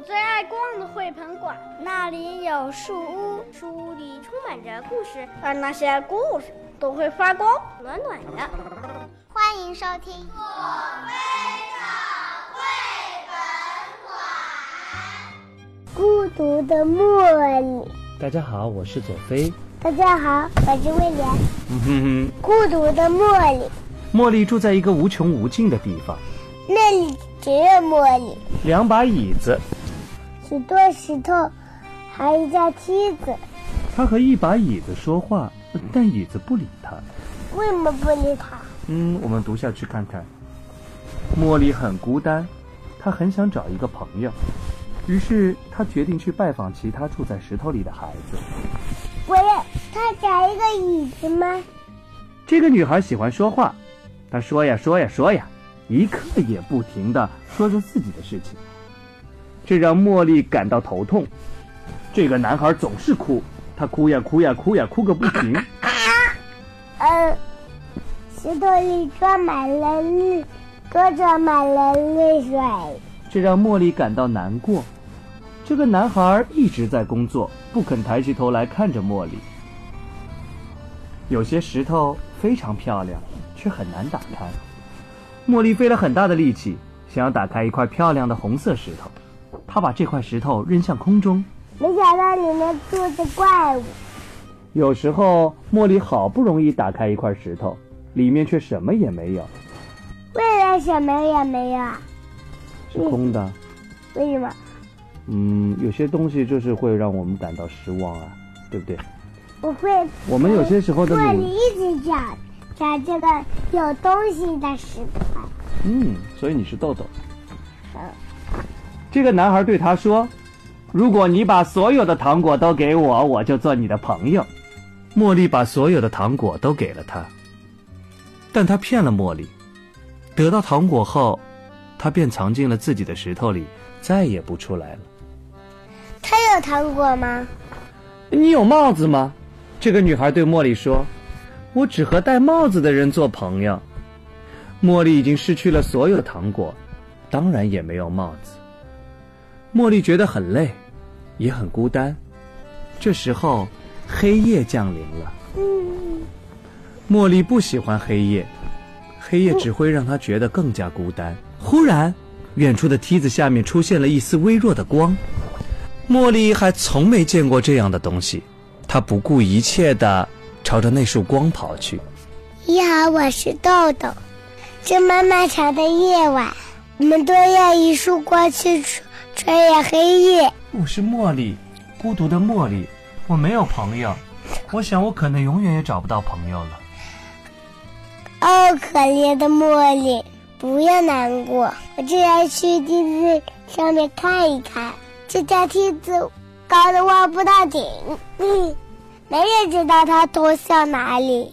我最爱逛的绘本馆，那里有树屋，树屋里充满着故事，而那些故事都会发光，暖暖的。欢迎收听我非常绘本馆。孤独的茉莉。大家好，我是左飞。大家好，我是威廉。嗯哼哼。孤独的茉莉。茉莉住在一个无穷无尽的地方。那里只有茉莉。两把椅子。许多石头，还一架梯子。他和一把椅子说话，但椅子不理他。为什么不理他？嗯，我们读下去看看。茉莉很孤单，她很想找一个朋友。于是她决定去拜访其他住在石头里的孩子。我要他找一个椅子吗？这个女孩喜欢说话，她说呀说呀说呀，一刻也不停的说着自己的事情，这让茉莉感到头痛。这个男孩总是哭，他哭呀哭呀哭呀哭个不停。呃，石头里装满了泪，都装满了泪水，这让茉莉感到难过。这个男孩一直在工作，不肯抬起头来看着茉莉。有些石头非常漂亮，却很难打开。茉莉费了很大的力气，想要打开一块漂亮的红色石头。她把这块石头扔向空中，没想到里面住着怪物。有时候，茉莉好不容易打开一块石头，里面却什么也没有。为了什么也没有啊？是空的。为什么？嗯，有些东西就是会让我们感到失望啊，对不对？我会。我们有些时候的努力一直找找这个有东西的石头。嗯，所以你是豆豆。嗯。这个男孩对他说：“如果你把所有的糖果都给我，我就做你的朋友。”茉莉把所有的糖果都给了他，但他骗了茉莉。得到糖果后，他便藏进了自己的石头里，再也不出来了。他有糖果吗？你有帽子吗？这个女孩对茉莉说：“我只和戴帽子的人做朋友。”茉莉已经失去了所有的糖果，当然也没有帽子。茉莉觉得很累，也很孤单。这时候，黑夜降临了。茉莉不喜欢黑夜，黑夜只会让她觉得更加孤单。忽然，远处的梯子下面出现了一丝微弱的光。茉莉还从没见过这样的东西，她不顾一切地朝着那束光跑去。你好，我是豆豆。这漫漫长的夜晚，我们都要一束光去穿越黑夜。我是茉莉，孤独的茉莉，我没有朋友，我想我可能永远也找不到朋友了。哦，可怜的茉莉，不要难过，我正要去梯子上面看一看。这条梯子高的望不到顶，嗯，没人知道它通向哪里。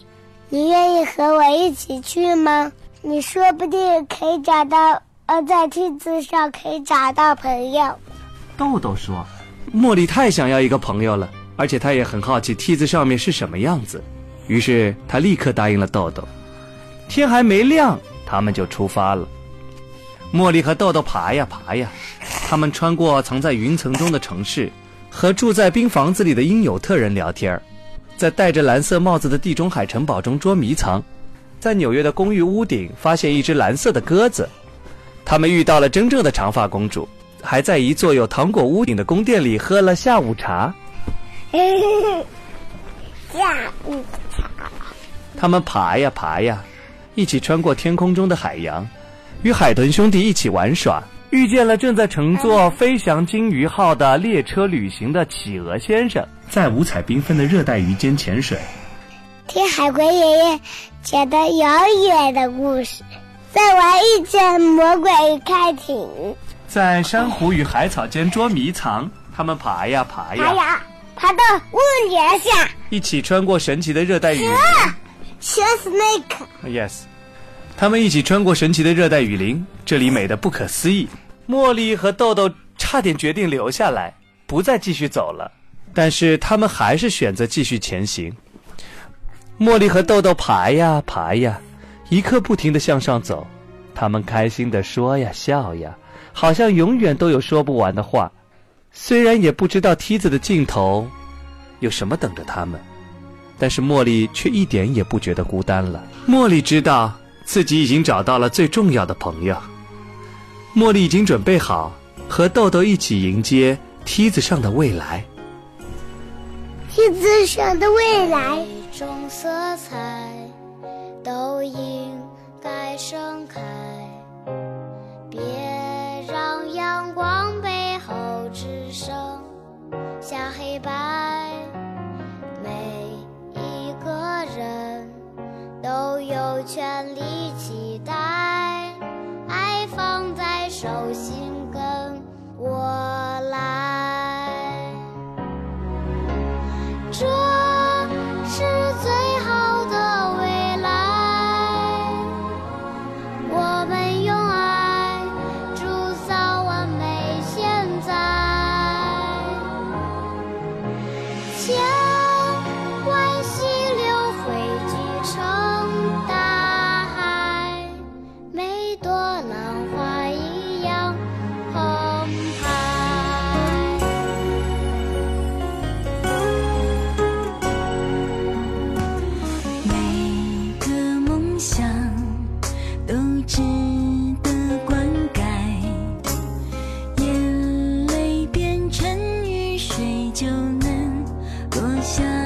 你愿意和我一起去吗？你说不定可以找到，呃，在梯子上可以找到朋友。豆豆说：“茉莉太想要一个朋友了，而且她也很好奇梯子上面是什么样子。”于是她立刻答应了豆豆。天还没亮，他们就出发了。茉莉和豆豆爬呀爬呀。他们穿过藏在云层中的城市，和住在冰房子里的因纽特人聊天在戴着蓝色帽子的地中海城堡中捉迷藏，在纽约的公寓屋顶发现一只蓝色的鸽子。他们遇到了真正的长发公主，还在一座有糖果屋顶的宫殿里喝了下午茶。下午茶。他们爬呀爬呀，一起穿过天空中的海洋，与海豚兄弟一起玩耍。遇见了正在乘坐飞翔鲸鱼号的列车旅行的企鹅先生，在五彩缤纷的热带鱼间潜水，听海龟爷爷讲的遥远的故事，在玩一圈魔鬼开庭，在珊瑚与海草间捉迷藏，他们爬呀爬呀，爬呀爬到屋檐下，一起穿过神奇的热带雨林，蛇 snake，yes。他们一起穿过神奇的热带雨林，这里美得不可思议。茉莉和豆豆差点决定留下来，不再继续走了，但是他们还是选择继续前行。茉莉和豆豆爬呀爬呀，一刻不停的向上走。他们开心的说呀笑呀，好像永远都有说不完的话。虽然也不知道梯子的尽头有什么等着他们，但是茉莉却一点也不觉得孤单了。茉莉知道自己已经找到了最重要的朋友。茉莉已经准备好和豆豆一起迎接梯子上的未来。梯子上的未来，种色彩都应该盛开，别让阳光背后只剩下黑白。每一个人都有权利就能落下